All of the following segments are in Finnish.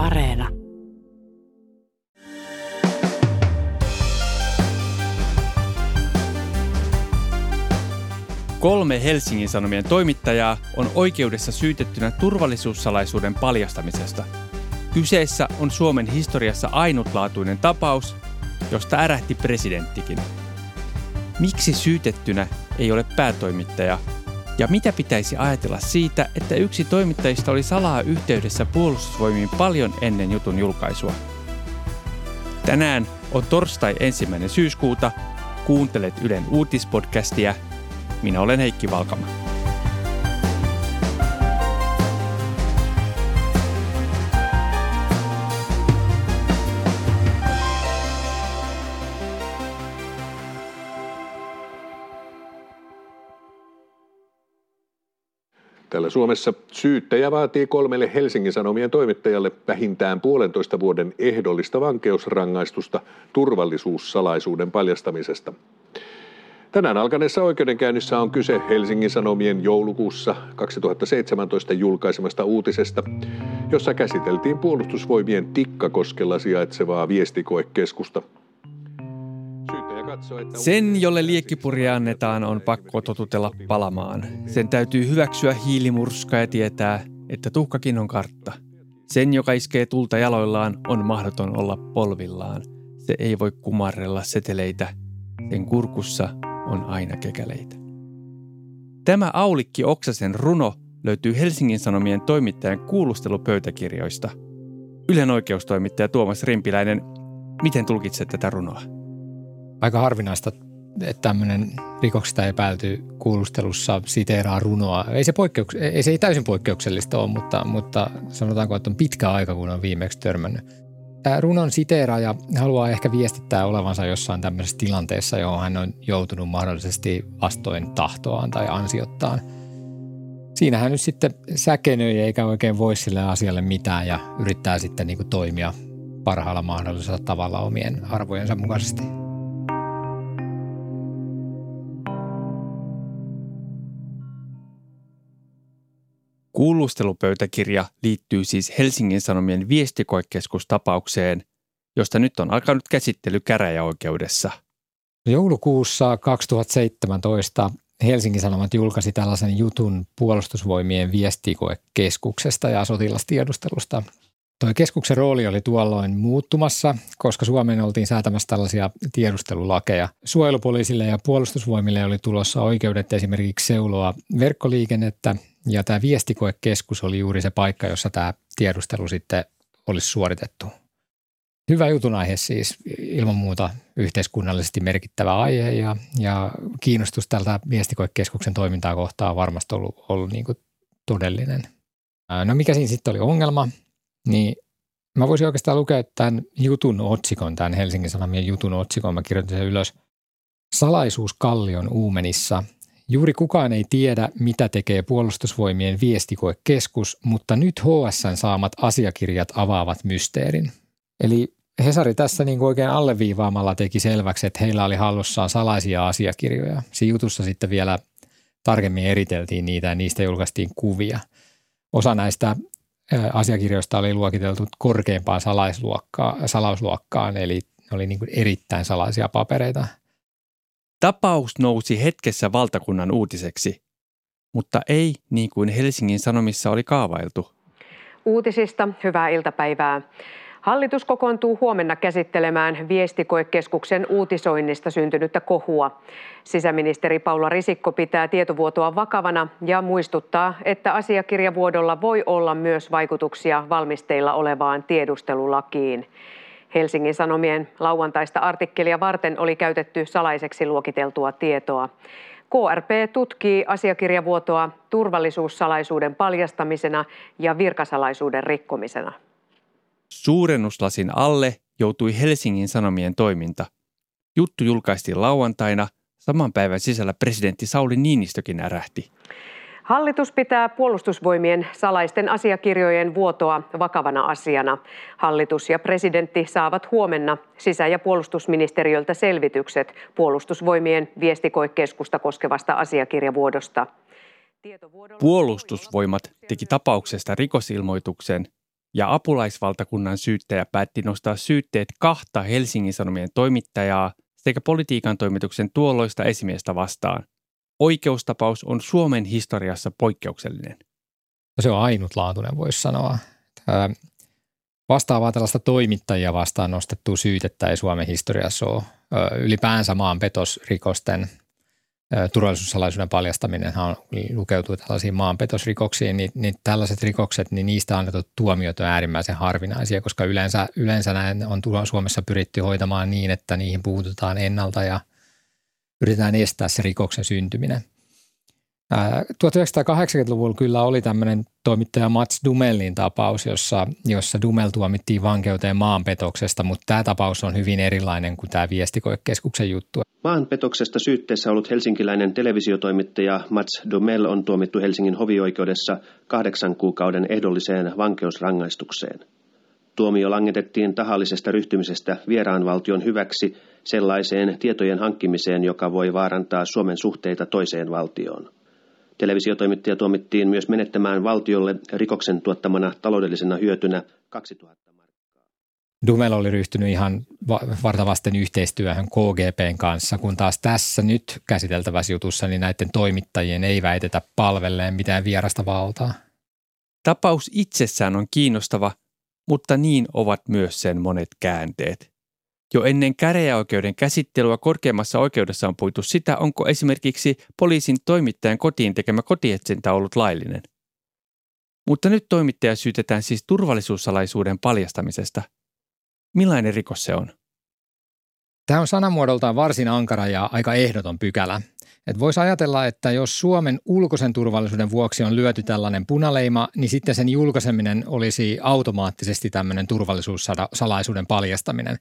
Areena. Kolme Helsingin Sanomien toimittajaa on oikeudessa syytettynä turvallisuussalaisuuden paljastamisesta. Kyseessä on Suomen historiassa ainutlaatuinen tapaus, josta ärähti presidenttikin. Miksi syytettynä ei ole päätoimittaja ja mitä pitäisi ajatella siitä, että yksi toimittajista oli salaa yhteydessä puolustusvoimiin paljon ennen jutun julkaisua? Tänään on torstai ensimmäinen syyskuuta. Kuuntelet Ylen uutispodcastia. Minä olen Heikki Valkama. Täällä Suomessa syyttäjä vaatii kolmelle Helsingin Sanomien toimittajalle vähintään puolentoista vuoden ehdollista vankeusrangaistusta turvallisuussalaisuuden paljastamisesta. Tänään alkaneessa oikeudenkäynnissä on kyse Helsingin Sanomien joulukuussa 2017 julkaisemasta uutisesta, jossa käsiteltiin puolustusvoimien Tikkakoskella sijaitsevaa viestikoekeskusta – sen, jolle liekkipuria annetaan, on pakko totutella palamaan. Sen täytyy hyväksyä hiilimurska ja tietää, että tuhkakin on kartta. Sen, joka iskee tulta jaloillaan, on mahdoton olla polvillaan. Se ei voi kumarrella seteleitä. Sen kurkussa on aina kekäleitä. Tämä Aulikki Oksasen runo löytyy Helsingin Sanomien toimittajan kuulustelupöytäkirjoista. Ylen oikeustoimittaja Tuomas Rimpiläinen, miten tulkitset tätä runoa? Aika harvinaista, että tämmöinen rikoksesta epäilty kuulustelussa siteeraa runoa. Ei se, poikkeuks- ei se ei täysin poikkeuksellista ole, mutta, mutta sanotaanko, että on pitkä aika, kun on viimeksi törmännyt. Tämä runon siteeraaja haluaa ehkä viestittää olevansa jossain tämmöisessä tilanteessa, johon hän on joutunut mahdollisesti vastoin tahtoaan tai ansiottaan. Siinä hän nyt sitten säkenöi eikä oikein voi sille asialle mitään ja yrittää sitten niin kuin toimia parhaalla mahdollisella tavalla omien arvojensa mukaisesti. Kuulustelupöytäkirja liittyy siis Helsingin Sanomien viestikoekeskustapaukseen, josta nyt on alkanut käsittely käräjäoikeudessa. Joulukuussa 2017 Helsingin Sanomat julkaisi tällaisen jutun puolustusvoimien viestikoekeskuksesta ja sotilastiedustelusta. Tuo keskuksen rooli oli tuolloin muuttumassa, koska Suomeen oltiin säätämässä tällaisia tiedustelulakeja. Suojelupoliisille ja puolustusvoimille oli tulossa oikeudet esimerkiksi seuloa verkkoliikennettä ja tämä viestikoekeskus oli juuri se paikka, jossa tämä tiedustelu sitten olisi suoritettu. Hyvä jutun aihe siis, ilman muuta yhteiskunnallisesti merkittävä aihe ja, ja kiinnostus tältä viestikoekeskuksen toimintaa kohtaan on varmasti ollut, ollut niin todellinen. No mikä siinä sitten oli ongelma, niin mä voisin oikeastaan lukea tämän jutun otsikon, tämän Helsingin Sanomien jutun otsikon, mä kirjoitin sen ylös. Salaisuus Kallion uumenissa – Juuri kukaan ei tiedä, mitä tekee puolustusvoimien viestikoekeskus, mutta nyt HSN saamat asiakirjat avaavat mysteerin. Eli Hesari tässä niin oikein alleviivaamalla teki selväksi, että heillä oli hallussaan salaisia asiakirjoja. Siinä jutussa sitten vielä tarkemmin eriteltiin niitä ja niistä julkaistiin kuvia. Osa näistä asiakirjoista oli luokiteltu korkeimpaan salausluokkaan, eli ne oli niin kuin erittäin salaisia papereita – Tapaus nousi hetkessä valtakunnan uutiseksi, mutta ei niin kuin Helsingin Sanomissa oli kaavailtu. Uutisista hyvää iltapäivää. Hallitus kokoontuu huomenna käsittelemään viestikoekeskuksen uutisoinnista syntynyttä kohua. Sisäministeri Paula Risikko pitää tietovuotoa vakavana ja muistuttaa, että asiakirjavuodolla voi olla myös vaikutuksia valmisteilla olevaan tiedustelulakiin. Helsingin Sanomien lauantaista artikkelia varten oli käytetty salaiseksi luokiteltua tietoa. KRP tutkii asiakirjavuotoa turvallisuussalaisuuden paljastamisena ja virkasalaisuuden rikkomisena. Suurennuslasin alle joutui Helsingin Sanomien toiminta. Juttu julkaistiin lauantaina, saman päivän sisällä presidentti Sauli Niinistökin ärähti. Hallitus pitää puolustusvoimien salaisten asiakirjojen vuotoa vakavana asiana. Hallitus ja presidentti saavat huomenna sisä- ja puolustusministeriöltä selvitykset puolustusvoimien viestikoekeskusta koskevasta asiakirjavuodosta. Puolustusvoimat teki tapauksesta rikosilmoituksen ja apulaisvaltakunnan syyttäjä päätti nostaa syytteet kahta Helsingin Sanomien toimittajaa sekä politiikan toimituksen tuolloista esimiestä vastaan. Oikeustapaus on Suomen historiassa poikkeuksellinen. No se on ainutlaatuinen, voisi sanoa. Vastaavaa tällaista toimittajia vastaan nostettua syytettä ei Suomen historiassa ole. Ylipäänsä maanpetosrikosten turvallisuussalaisuuden paljastaminen lukeutuu tällaisiin maanpetosrikoksiin, niin, niin tällaiset rikokset, niin niistä annetut tuomiot on äärimmäisen harvinaisia, koska yleensä, yleensä näin on Suomessa pyritty hoitamaan niin, että niihin puututaan ennalta ja yritetään estää se rikoksen syntyminen. 1980-luvulla kyllä oli tämmöinen toimittaja Mats Dumellin tapaus, jossa, jossa Dumel tuomittiin vankeuteen maanpetoksesta, mutta tämä tapaus on hyvin erilainen kuin tämä viestikoekeskuksen juttu. Maanpetoksesta syytteessä ollut helsinkiläinen televisiotoimittaja Mats Dumel on tuomittu Helsingin hovioikeudessa kahdeksan kuukauden ehdolliseen vankeusrangaistukseen. Tuomio langetettiin tahallisesta ryhtymisestä vieraan valtion hyväksi sellaiseen tietojen hankkimiseen, joka voi vaarantaa Suomen suhteita toiseen valtioon. Televisiotoimittaja tuomittiin myös menettämään valtiolle rikoksen tuottamana taloudellisena hyötynä 2000 markkaa. Dumel oli ryhtynyt ihan vartavasten yhteistyöhön KGPn kanssa, kun taas tässä nyt käsiteltävässä jutussa niin näiden toimittajien ei väitetä palvelleen mitään vierasta valtaa. Tapaus itsessään on kiinnostava, mutta niin ovat myös sen monet käänteet. Jo ennen käräjäoikeuden käsittelyä korkeimmassa oikeudessa on puitu sitä, onko esimerkiksi poliisin toimittajan kotiin tekemä kotietsintä ollut laillinen. Mutta nyt toimittaja syytetään siis turvallisuussalaisuuden paljastamisesta. Millainen rikos se on? Tämä on sanamuodoltaan varsin ankara ja aika ehdoton pykälä. Et voisi ajatella, että jos Suomen ulkoisen turvallisuuden vuoksi on lyöty tällainen punaleima, niin sitten sen julkaiseminen olisi automaattisesti tämmöinen turvallisuussalaisuuden paljastaminen.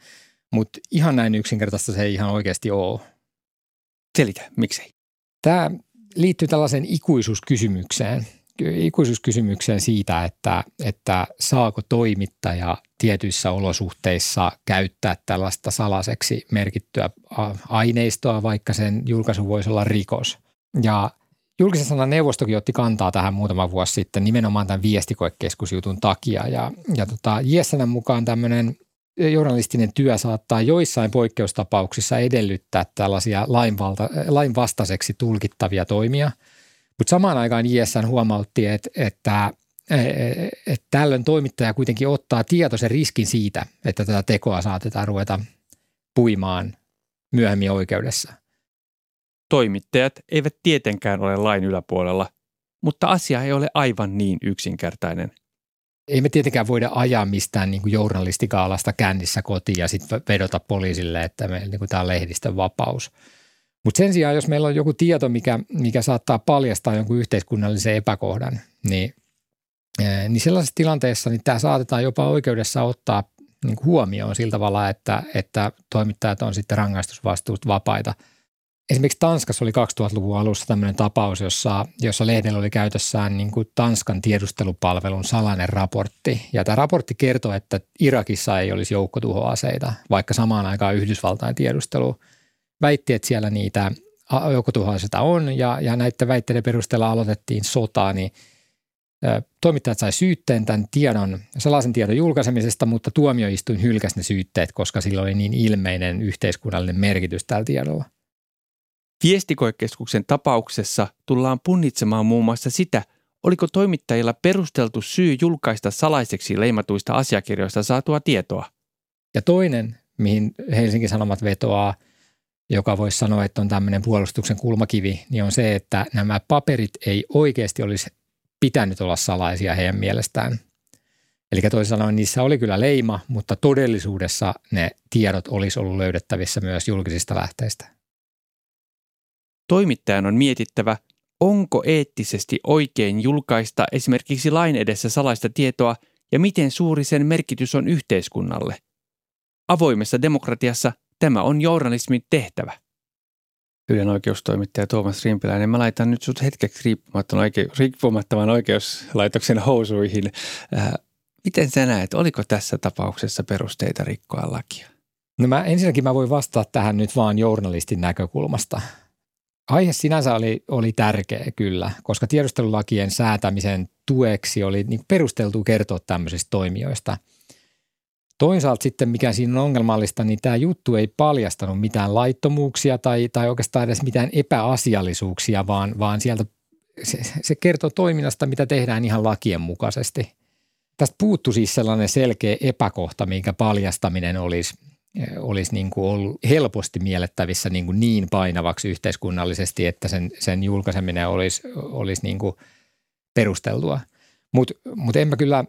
Mutta ihan näin yksinkertaista se ei ihan oikeasti ole. Selitä, miksei? Tämä liittyy tällaiseen ikuisuuskysymykseen. Ikuisuuskysymykseen siitä, että, että saako toimittaja tietyissä olosuhteissa käyttää tällaista salaseksi merkittyä aineistoa, vaikka sen julkaisu voisi olla rikos. Ja Julkisen sanan neuvostokin otti kantaa tähän muutama vuosi sitten nimenomaan tämän viestikoekeskusjutun takia. Ja, ja tota, Jessanän mukaan tämmöinen journalistinen työ saattaa joissain poikkeustapauksissa edellyttää tällaisia lainvalta, lainvastaiseksi tulkittavia toimia. Mutta samaan aikaan ISN huomautti, että, että, että tällöin toimittaja kuitenkin ottaa tietoisen riskin siitä, että tätä tekoa saatetaan ruveta puimaan myöhemmin oikeudessa. Toimittajat eivät tietenkään ole lain yläpuolella, mutta asia ei ole aivan niin yksinkertainen – ei me tietenkään voida ajaa mistään niin kuin journalistikaalasta kännissä kotiin ja sitten vedota poliisille, että me, niin kuin tämä on lehdistön vapaus. Mutta sen sijaan, jos meillä on joku tieto, mikä, mikä saattaa paljastaa jonkun yhteiskunnallisen epäkohdan, niin, niin sellaisessa tilanteessa niin tämä saatetaan jopa oikeudessa ottaa niin kuin huomioon sillä tavalla, että, että toimittajat on sitten rangaistusvastuusta vapaita – Esimerkiksi Tanskassa oli 2000-luvun alussa tämmöinen tapaus, jossa, jossa lehdellä oli käytössään niin kuin Tanskan tiedustelupalvelun salainen raportti. Ja tämä raportti kertoo, että Irakissa ei olisi joukkotuhoaseita, vaikka samaan aikaan Yhdysvaltain tiedustelu väitti, että siellä niitä joukkotuhoaseita on. Ja, ja näiden väitteiden perusteella aloitettiin sotaa, niin Toimittajat sai syytteen tämän tiedon, salaisen tiedon julkaisemisesta, mutta tuomioistuin hylkäsi ne syytteet, koska sillä oli niin ilmeinen yhteiskunnallinen merkitys tällä tiedolla. Viestikoekeskuksen tapauksessa tullaan punnitsemaan muun muassa sitä, oliko toimittajilla perusteltu syy julkaista salaiseksi leimatuista asiakirjoista saatua tietoa. Ja toinen, mihin Helsingin Sanomat vetoaa, joka voisi sanoa, että on tämmöinen puolustuksen kulmakivi, niin on se, että nämä paperit ei oikeasti olisi pitänyt olla salaisia heidän mielestään. Eli toisin sanoen niissä oli kyllä leima, mutta todellisuudessa ne tiedot olisi ollut löydettävissä myös julkisista lähteistä. Toimittajan on mietittävä, onko eettisesti oikein julkaista esimerkiksi lain edessä salaista tietoa ja miten suuri sen merkitys on yhteiskunnalle. Avoimessa demokratiassa tämä on journalismin tehtävä. Ylen oikeustoimittaja Tuomas Rimpiläinen, mä laitan nyt sut hetkeksi riippumattoman, oike- riippumattoman oikeuslaitoksen housuihin. Äh, miten sä näet, oliko tässä tapauksessa perusteita rikkoa lakia? No mä ensinnäkin mä voin vastata tähän nyt vaan journalistin näkökulmasta. Aihe sinänsä oli, oli tärkeä kyllä, koska tiedustelulakien säätämisen tueksi, oli niin perusteltu kertoa tämmöisistä toimijoista. Toisaalta sitten, mikä siinä on ongelmallista, niin tämä juttu ei paljastanut mitään laittomuuksia tai, tai oikeastaan edes mitään epäasiallisuuksia, vaan, vaan sieltä se, se kertoo toiminnasta, mitä tehdään ihan lakien mukaisesti. Tästä puuttu siis sellainen selkeä epäkohta, minkä paljastaminen olisi – olisi niin kuin ollut helposti miellettävissä niin, kuin niin painavaksi yhteiskunnallisesti, että sen, sen julkaiseminen olisi, olisi niin kuin perusteltua. Mutta mut en mä kyllä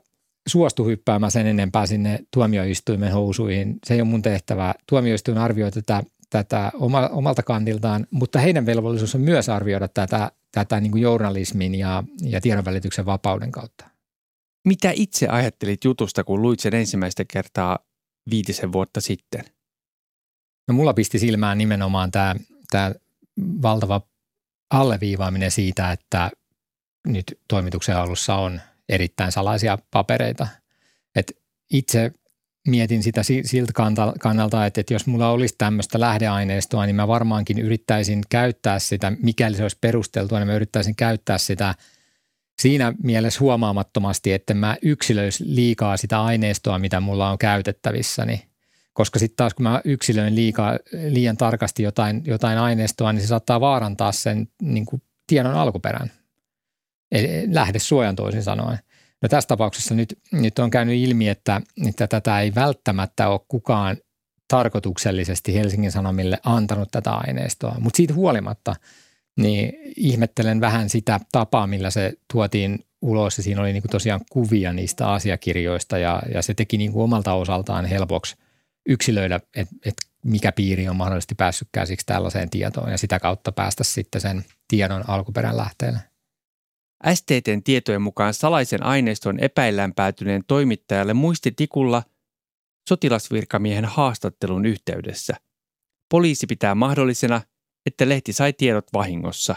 suostu hyppäämään sen enempää sinne tuomioistuimen housuihin. Se ei ole mun tehtävä. Tuomioistuin arvioi tätä, tätä oma, omalta kantiltaan, mutta heidän velvollisuus on myös arvioida tätä, tätä niin kuin journalismin ja, ja tiedonvälityksen vapauden kautta. Mitä itse ajattelit jutusta, kun luit sen ensimmäistä kertaa viitisen vuotta sitten? No mulla pisti silmään nimenomaan tämä, tämä valtava alleviivaaminen siitä, että nyt toimituksen alussa on erittäin salaisia papereita. Et itse mietin sitä siltä kannalta, että, jos mulla olisi tämmöistä lähdeaineistoa, niin mä varmaankin yrittäisin käyttää sitä, mikäli se olisi perusteltua, niin mä yrittäisin käyttää sitä – siinä mielessä huomaamattomasti, että mä yksilöis liikaa sitä aineistoa, mitä mulla on käytettävissäni. Koska sitten taas kun mä yksilöin liikaa, liian tarkasti jotain, jotain aineistoa, niin se saattaa vaarantaa sen niin kuin tiedon alkuperän. Eli suojan toisin sanoen. No tässä tapauksessa nyt, nyt on käynyt ilmi, että, että tätä ei välttämättä ole kukaan tarkoituksellisesti Helsingin Sanomille antanut tätä aineistoa, mutta siitä huolimatta – niin ihmettelen vähän sitä tapaa, millä se tuotiin ulos ja siinä oli niin tosiaan kuvia niistä asiakirjoista ja, ja se teki niin kuin omalta osaltaan helpoksi yksilöidä, että, että mikä piiri on mahdollisesti päässyt käsiksi tällaiseen tietoon ja sitä kautta päästä sitten sen tiedon alkuperän lähteelle. STTn tietojen mukaan salaisen aineiston epäillään päätyneen toimittajalle muistitikulla sotilasvirkamiehen haastattelun yhteydessä. Poliisi pitää mahdollisena, että lehti sai tiedot vahingossa.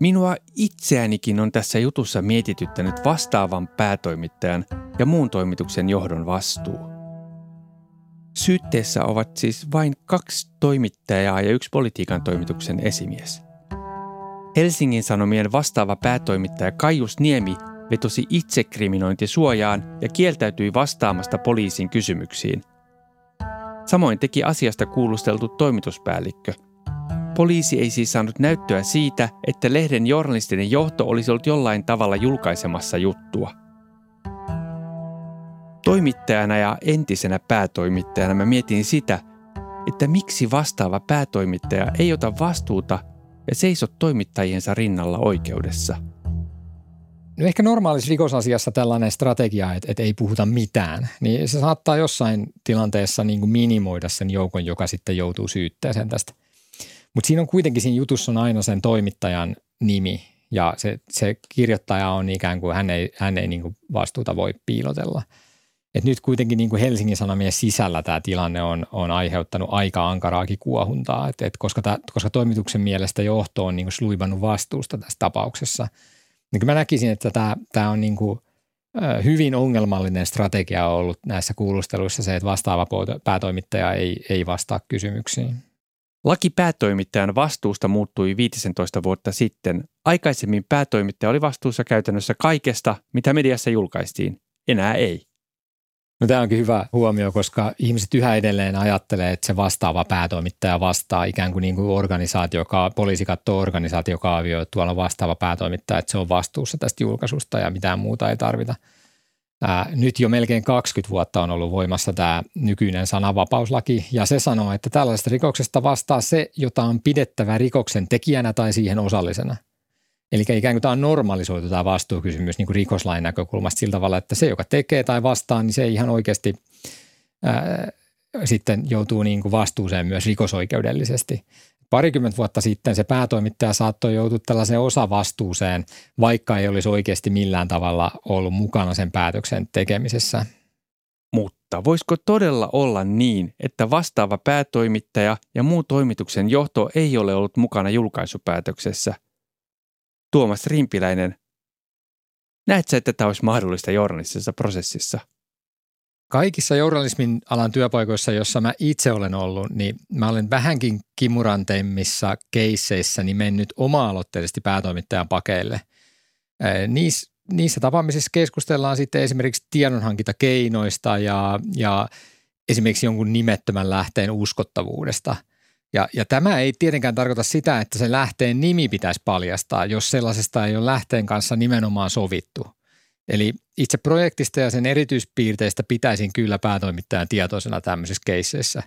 Minua itseänikin on tässä jutussa mietityttänyt vastaavan päätoimittajan ja muun toimituksen johdon vastuu. Syytteessä ovat siis vain kaksi toimittajaa ja yksi politiikan toimituksen esimies. Helsingin Sanomien vastaava päätoimittaja Kaius Niemi vetosi itsekriminointisuojaan ja kieltäytyi vastaamasta poliisin kysymyksiin. Samoin teki asiasta kuulusteltu toimituspäällikkö. Poliisi ei siis saanut näyttöä siitä, että lehden journalistinen johto olisi ollut jollain tavalla julkaisemassa juttua. Toimittajana ja entisenä päätoimittajana mä mietin sitä, että miksi vastaava päätoimittaja ei ota vastuuta ja seiso toimittajiensa rinnalla oikeudessa – No ehkä normaalissa rikosasiassa tällainen strategia, että, että ei puhuta mitään, niin se saattaa jossain tilanteessa niin kuin minimoida sen joukon, joka sitten joutuu syytteeseen tästä. Mutta siinä on kuitenkin, siinä jutussa on aina sen toimittajan nimi ja se, se kirjoittaja on ikään kuin, hän ei, hän ei niin kuin vastuuta voi piilotella. Et nyt kuitenkin niin kuin Helsingin Sanomien sisällä tämä tilanne on, on aiheuttanut aika ankaraakin kuohuntaa, et, et koska, tää, koska toimituksen mielestä johto on niin kuin sluivannut vastuusta tässä tapauksessa – niin mä näkisin, että tämä, tämä on niin kuin hyvin ongelmallinen strategia ollut näissä kuulusteluissa se, että vastaava päätoimittaja ei, ei vastaa kysymyksiin. Laki päätoimittajan vastuusta muuttui 15 vuotta sitten. Aikaisemmin päätoimittaja oli vastuussa käytännössä kaikesta, mitä mediassa julkaistiin. Enää ei. No tämä onkin hyvä huomio, koska ihmiset yhä edelleen ajattelee, että se vastaava päätoimittaja vastaa ikään kuin, niin kuin organisaatio, poliisi katsoo organisaatiokaavio, että tuolla vastaava päätoimittaja, että se on vastuussa tästä julkaisusta ja mitään muuta ei tarvita. Ää, nyt jo melkein 20 vuotta on ollut voimassa tämä nykyinen sananvapauslaki ja se sanoo, että tällaisesta rikoksesta vastaa se, jota on pidettävä rikoksen tekijänä tai siihen osallisena – Eli ikään kuin tämä on normalisoitu tämä vastuukysymys niin kuin rikoslain näkökulmasta sillä tavalla, että se, joka tekee tai vastaa, niin se ihan oikeasti ää, sitten joutuu niin kuin vastuuseen myös rikosoikeudellisesti. Parikymmentä vuotta sitten se päätoimittaja saattoi joutua tällaiseen osavastuuseen, vaikka ei olisi oikeasti millään tavalla ollut mukana sen päätöksen tekemisessä. Mutta voisiko todella olla niin, että vastaava päätoimittaja ja muu toimituksen johto ei ole ollut mukana julkaisupäätöksessä – Tuomas Rimpiläinen, näet sä, että tämä olisi mahdollista journalistisessa prosessissa? kaikissa journalismin alan työpaikoissa, jossa mä itse olen ollut, niin mä olen vähänkin kimuranteimmissa keisseissä niin mennyt oma-aloitteisesti päätoimittajan pakeille. Niissä, niissä tapaamisissa keskustellaan sitten esimerkiksi tiedonhankintakeinoista ja, ja esimerkiksi jonkun nimettömän lähteen uskottavuudesta. Ja, ja tämä ei tietenkään tarkoita sitä, että sen lähteen nimi pitäisi paljastaa, jos sellaisesta ei ole lähteen kanssa nimenomaan sovittu – Eli itse projektista ja sen erityispiirteistä pitäisin kyllä päätoimittajan tietoisena tämmöisissä keisseissä.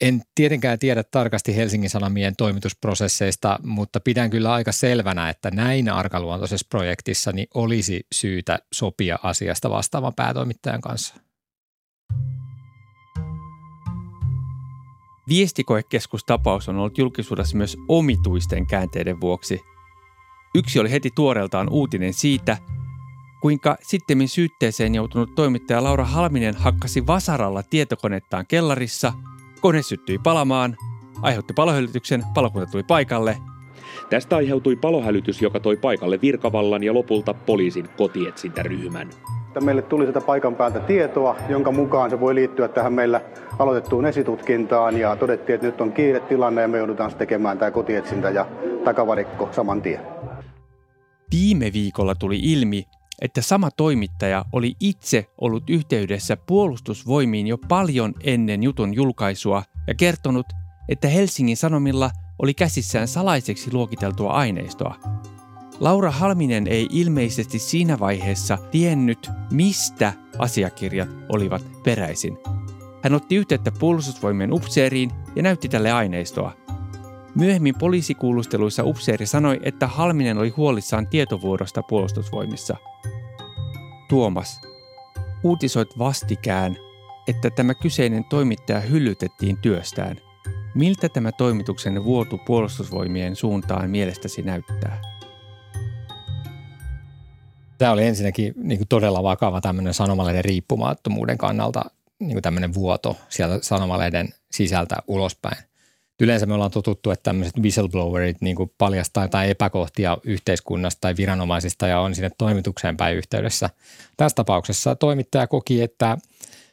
En tietenkään tiedä tarkasti Helsingin Sanomien toimitusprosesseista, mutta pidän kyllä aika selvänä, että näin arkaluontoisessa projektissa niin olisi syytä sopia asiasta vastaavan päätoimittajan kanssa. Viestikoekeskustapaus on ollut julkisuudessa myös omituisten käänteiden vuoksi. Yksi oli heti tuoreeltaan uutinen siitä, kuinka sittemmin syytteeseen joutunut toimittaja Laura Halminen hakkasi vasaralla tietokonettaan kellarissa, kone syttyi palamaan, aiheutti palohälytyksen, palokunta tuli paikalle. Tästä aiheutui palohälytys, joka toi paikalle virkavallan ja lopulta poliisin kotietsintäryhmän. Meille tuli sitä paikan päältä tietoa, jonka mukaan se voi liittyä tähän meillä aloitettuun esitutkintaan ja todettiin, että nyt on kiire tilanne ja me joudutaan tekemään tämä kotietsintä ja takavarikko saman tien. Viime viikolla tuli ilmi, että sama toimittaja oli itse ollut yhteydessä puolustusvoimiin jo paljon ennen jutun julkaisua ja kertonut, että Helsingin Sanomilla oli käsissään salaiseksi luokiteltua aineistoa. Laura Halminen ei ilmeisesti siinä vaiheessa tiennyt, mistä asiakirjat olivat peräisin. Hän otti yhteyttä puolustusvoimien upseeriin ja näytti tälle aineistoa. Myöhemmin poliisikuulusteluissa upseeri sanoi, että Halminen oli huolissaan tietovuodosta puolustusvoimissa. Tuomas, uutisoit vastikään, että tämä kyseinen toimittaja hyllytettiin työstään. Miltä tämä toimituksen vuotu puolustusvoimien suuntaan mielestäsi näyttää? Tämä oli ensinnäkin niin kuin todella vakava tämmöinen sanomalehden riippumattomuuden kannalta niin kuin tämmöinen vuoto sieltä sanomalehden sisältä ulospäin yleensä me ollaan totuttu, että tämmöiset whistleblowerit niin kuin paljastaa jotain epäkohtia yhteiskunnasta tai viranomaisista ja on sinne toimitukseen päin yhteydessä. Tässä tapauksessa toimittaja koki, että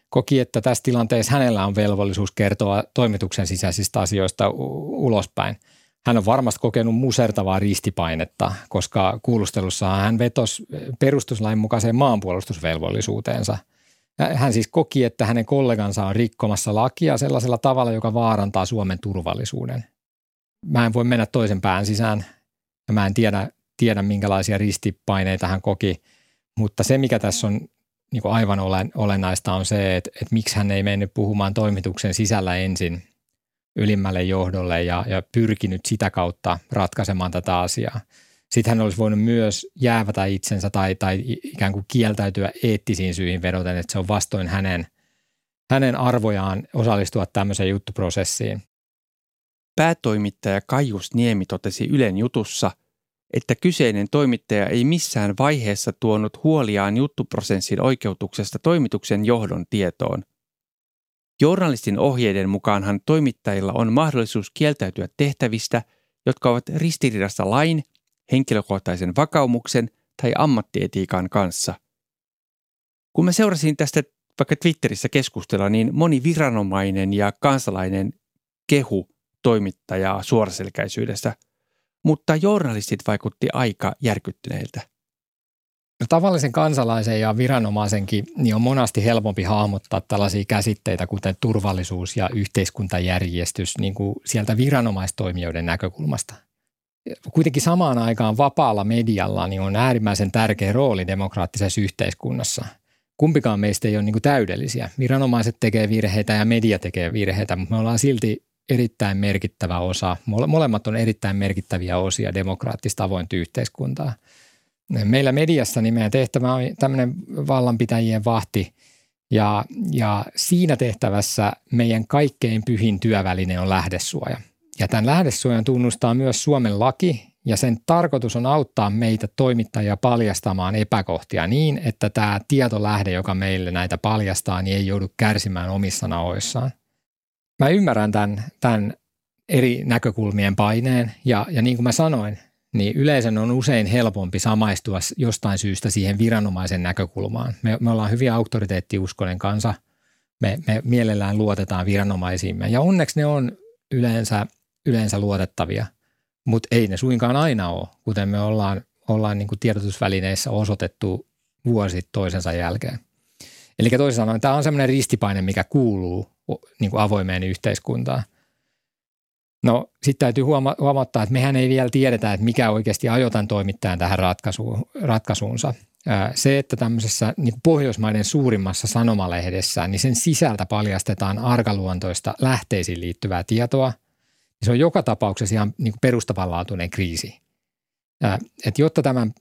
koki, että tässä tilanteessa hänellä on velvollisuus kertoa toimituksen sisäisistä asioista ulospäin. Hän on varmasti kokenut musertavaa ristipainetta, koska kuulustelussa hän vetosi perustuslain mukaiseen maanpuolustusvelvollisuuteensa – hän siis koki, että hänen kollegansa on rikkomassa lakia sellaisella tavalla, joka vaarantaa Suomen turvallisuuden. Mä en voi mennä toisen pään sisään ja mä en tiedä, tiedä minkälaisia ristipaineita hän koki, mutta se mikä tässä on niin aivan olennaista on se, että, että miksi hän ei mennyt puhumaan toimituksen sisällä ensin ylimmälle johdolle ja, ja pyrkinyt sitä kautta ratkaisemaan tätä asiaa. Sitten hän olisi voinut myös jäävätä itsensä tai, tai ikään kuin kieltäytyä eettisiin syihin vedoten, että se on vastoin hänen, hänen arvojaan osallistua tämmöiseen juttuprosessiin. Päätoimittaja Kaius Niemi totesi Ylen jutussa, että kyseinen toimittaja ei missään vaiheessa tuonut huoliaan juttuprosessin oikeutuksesta toimituksen johdon tietoon. Journalistin ohjeiden mukaanhan toimittajilla on mahdollisuus kieltäytyä tehtävistä, jotka ovat ristiriidassa lain henkilökohtaisen vakaumuksen tai ammattietiikan kanssa. Kun mä seurasin tästä vaikka Twitterissä keskustella, niin moni viranomainen ja kansalainen kehu toimittajaa suoraselkäisyydestä, mutta journalistit vaikutti aika järkyttyneiltä. No, tavallisen kansalaisen ja viranomaisenkin niin on monasti helpompi hahmottaa tällaisia käsitteitä, kuten turvallisuus ja yhteiskuntajärjestys niin kuin sieltä viranomaistoimijoiden näkökulmasta – kuitenkin samaan aikaan vapaalla medialla niin on äärimmäisen tärkeä rooli demokraattisessa yhteiskunnassa. Kumpikaan meistä ei ole niin kuin täydellisiä. Viranomaiset tekee virheitä ja media tekee virheitä, mutta me ollaan silti erittäin merkittävä osa. Molemmat on erittäin merkittäviä osia demokraattista avointa yhteiskuntaa. Meillä mediassa niin meidän tehtävä on tämmöinen vallanpitäjien vahti ja, ja siinä tehtävässä meidän kaikkein pyhin työväline on lähdesuoja – ja tämän lähdesuojan tunnustaa myös Suomen laki ja sen tarkoitus on auttaa meitä toimittajia paljastamaan epäkohtia niin, että tämä tietolähde, joka meille näitä paljastaa, niin ei joudu kärsimään omissa naoissaan. Mä ymmärrän tämän, tämän eri näkökulmien paineen ja, ja niin kuin mä sanoin, niin yleisön on usein helpompi samaistua jostain syystä siihen viranomaisen näkökulmaan. Me, me ollaan hyvin auktoriteettiuskoinen kansa. Me, me mielellään luotetaan viranomaisiimme ja onneksi ne on yleensä, yleensä luotettavia, mutta ei ne suinkaan aina ole, kuten me ollaan, ollaan niin kuin tiedotusvälineissä osoitettu vuosi toisensa jälkeen. Eli toisin sanoen tämä on sellainen ristipaine, mikä kuuluu niin kuin avoimeen yhteiskuntaan – No sitten täytyy huoma- huomattaa, että mehän ei vielä tiedetä, että mikä oikeasti ajotan toimittajan tähän ratkaisuun, ratkaisuunsa. Se, että tämmöisessä niin Pohjoismaiden suurimmassa sanomalehdessä, niin sen sisältä paljastetaan arkaluontoista lähteisiin liittyvää tietoa, se on joka tapauksessa ihan niin perustavanlaatuinen kriisi. Et jotta tämän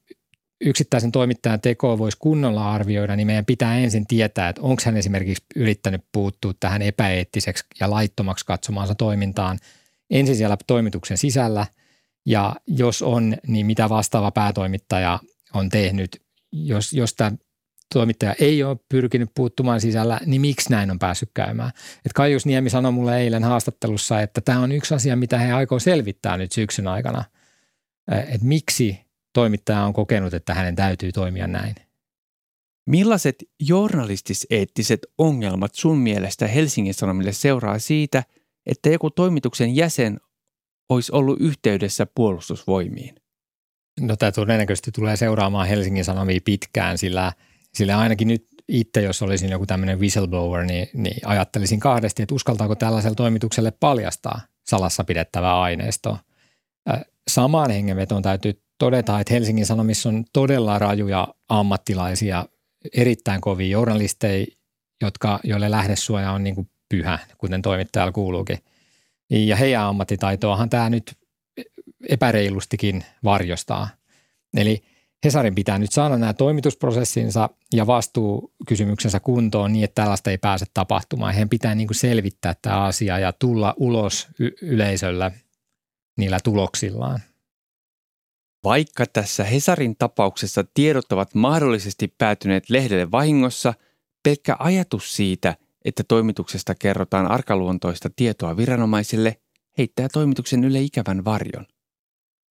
yksittäisen toimittajan tekoa voisi kunnolla arvioida, niin meidän pitää ensin tietää, että onko hän esimerkiksi yrittänyt puuttua tähän epäeettiseksi ja laittomaksi katsomaansa toimintaan – ensin siellä toimituksen sisällä ja jos on, niin mitä vastaava päätoimittaja on tehnyt. Jos, jos tämä toimittaja ei ole pyrkinyt puuttumaan sisällä, niin miksi näin on päässyt käymään? Et Kaius Niemi sanoi mulle eilen haastattelussa, että tämä on yksi asia, mitä he aikoo selvittää nyt syksyn aikana. Että miksi toimittaja on kokenut, että hänen täytyy toimia näin. Millaiset journalistis-eettiset ongelmat sun mielestä Helsingin Sanomille seuraa siitä – että joku toimituksen jäsen olisi ollut yhteydessä puolustusvoimiin? No tämä todennäköisesti tulee seuraamaan Helsingin Sanomia pitkään, sillä, sillä ainakin nyt itse, jos olisin joku tämmöinen whistleblower, niin, niin ajattelisin kahdesti, että uskaltaako tällaiselle toimitukselle paljastaa salassa pidettävää aineistoa. Samaan hengenvetoon täytyy todeta, että Helsingin Sanomissa on todella rajuja ammattilaisia, erittäin kovia journalisteja, jotka, joille lähdesuoja on niin kuin pyhä, kuten toimittajalla kuuluukin. Ja heidän ammattitaitoahan tämä nyt epäreilustikin varjostaa. Eli Hesarin pitää nyt saada nämä toimitusprosessinsa ja vastuukysymyksensä kuntoon niin, että tällaista ei pääse tapahtumaan. Heidän pitää niin kuin selvittää tämä asia ja tulla ulos y- yleisöllä niillä tuloksillaan. Vaikka tässä Hesarin tapauksessa tiedot ovat mahdollisesti päätyneet lehdelle vahingossa, pelkkä ajatus siitä – että toimituksesta kerrotaan arkaluontoista tietoa viranomaisille, heittää toimituksen ylle ikävän varjon.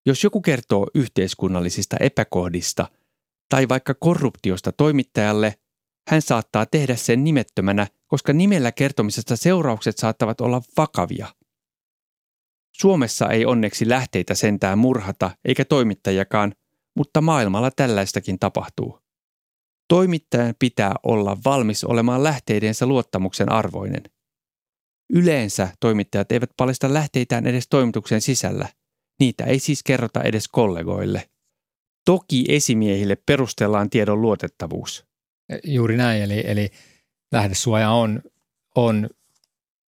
Jos joku kertoo yhteiskunnallisista epäkohdista tai vaikka korruptiosta toimittajalle, hän saattaa tehdä sen nimettömänä, koska nimellä kertomisesta seuraukset saattavat olla vakavia. Suomessa ei onneksi lähteitä sentään murhata eikä toimittajakaan, mutta maailmalla tällaistakin tapahtuu. Toimittajan pitää olla valmis olemaan lähteidensä luottamuksen arvoinen. Yleensä toimittajat eivät paljasta lähteitään edes toimituksen sisällä. Niitä ei siis kerrota edes kollegoille. Toki esimiehille perustellaan tiedon luotettavuus. Juuri näin, eli, eli lähdesuoja on, on,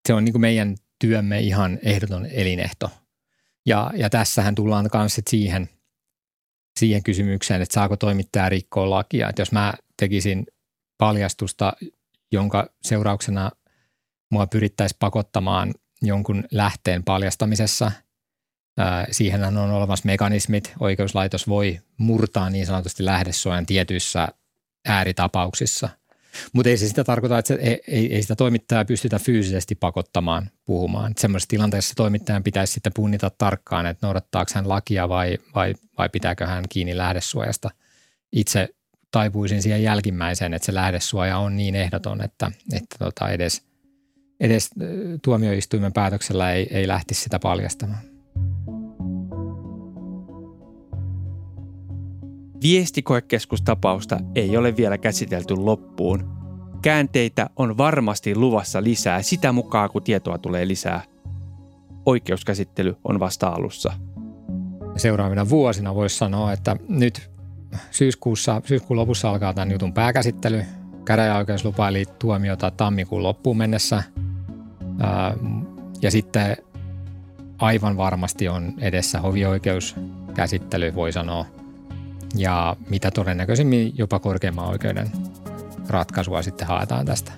se on niin meidän työmme ihan ehdoton elinehto. Ja, ja tässähän tullaan myös siihen, siihen kysymykseen, että saako toimittaja rikkoa lakia. Että jos mä tekisin paljastusta, jonka seurauksena mua pyrittäisiin pakottamaan jonkun lähteen paljastamisessa. Siihen on olemassa mekanismit. Oikeuslaitos voi murtaa niin sanotusti lähdesuojan tietyissä ääritapauksissa. Mutta ei se sitä tarkoita, että se, ei, ei, sitä toimittajaa pystytä fyysisesti pakottamaan puhumaan. Semmoisessa tilanteessa toimittajan pitäisi sitten punnita tarkkaan, että noudattaako hän lakia vai, vai, vai pitääkö hän kiinni lähdesuojasta. Itse taipuisin siihen jälkimmäiseen, että se lähdesuoja on niin ehdoton, että, että tota edes, edes tuomioistuimen päätöksellä ei, ei lähtisi sitä paljastamaan. Viestikoekeskustapausta ei ole vielä käsitelty loppuun. Käänteitä on varmasti luvassa lisää sitä mukaan, kun tietoa tulee lisää. Oikeuskäsittely on vasta alussa. Seuraavina vuosina voisi sanoa, että nyt syyskuussa, syyskuun lopussa alkaa tämän jutun pääkäsittely. Käräjäoikeus lupaili tuomiota tammikuun loppuun mennessä. Ja sitten aivan varmasti on edessä hovioikeuskäsittely, voi sanoa. Ja mitä todennäköisimmin jopa korkeimman oikeuden ratkaisua sitten haetaan tästä.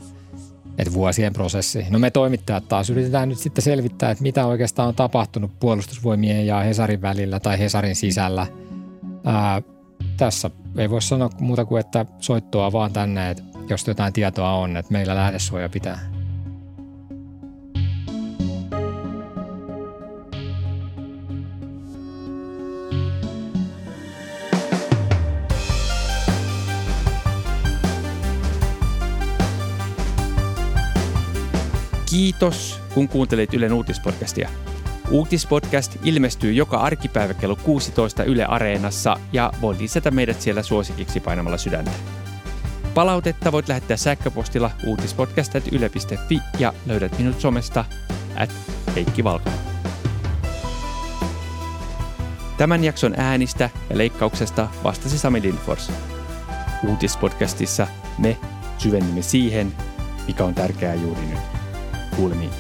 Että vuosien prosessi. No me toimittajat taas yritetään nyt sitten selvittää, että mitä oikeastaan on tapahtunut puolustusvoimien ja Hesarin välillä tai Hesarin sisällä. Ää, tässä ei voi sanoa muuta kuin, että soittoa vaan tänne, että jos jotain tietoa on, että meillä lähdesuoja pitää. Kiitos, kun kuuntelit Ylen uutispodcastia. Uutispodcast ilmestyy joka arkipäivä kello 16 Yle Areenassa ja voi lisätä meidät siellä suosikiksi painamalla sydäntä. Palautetta voit lähettää sähköpostilla uutispodcast.yle.fi ja löydät minut somesta at Heikki Valkonen. Tämän jakson äänistä ja leikkauksesta vastasi Sami Lindfors. Uutispodcastissa me syvennymme siihen, mikä on tärkeää juuri nyt. Kuulemiin.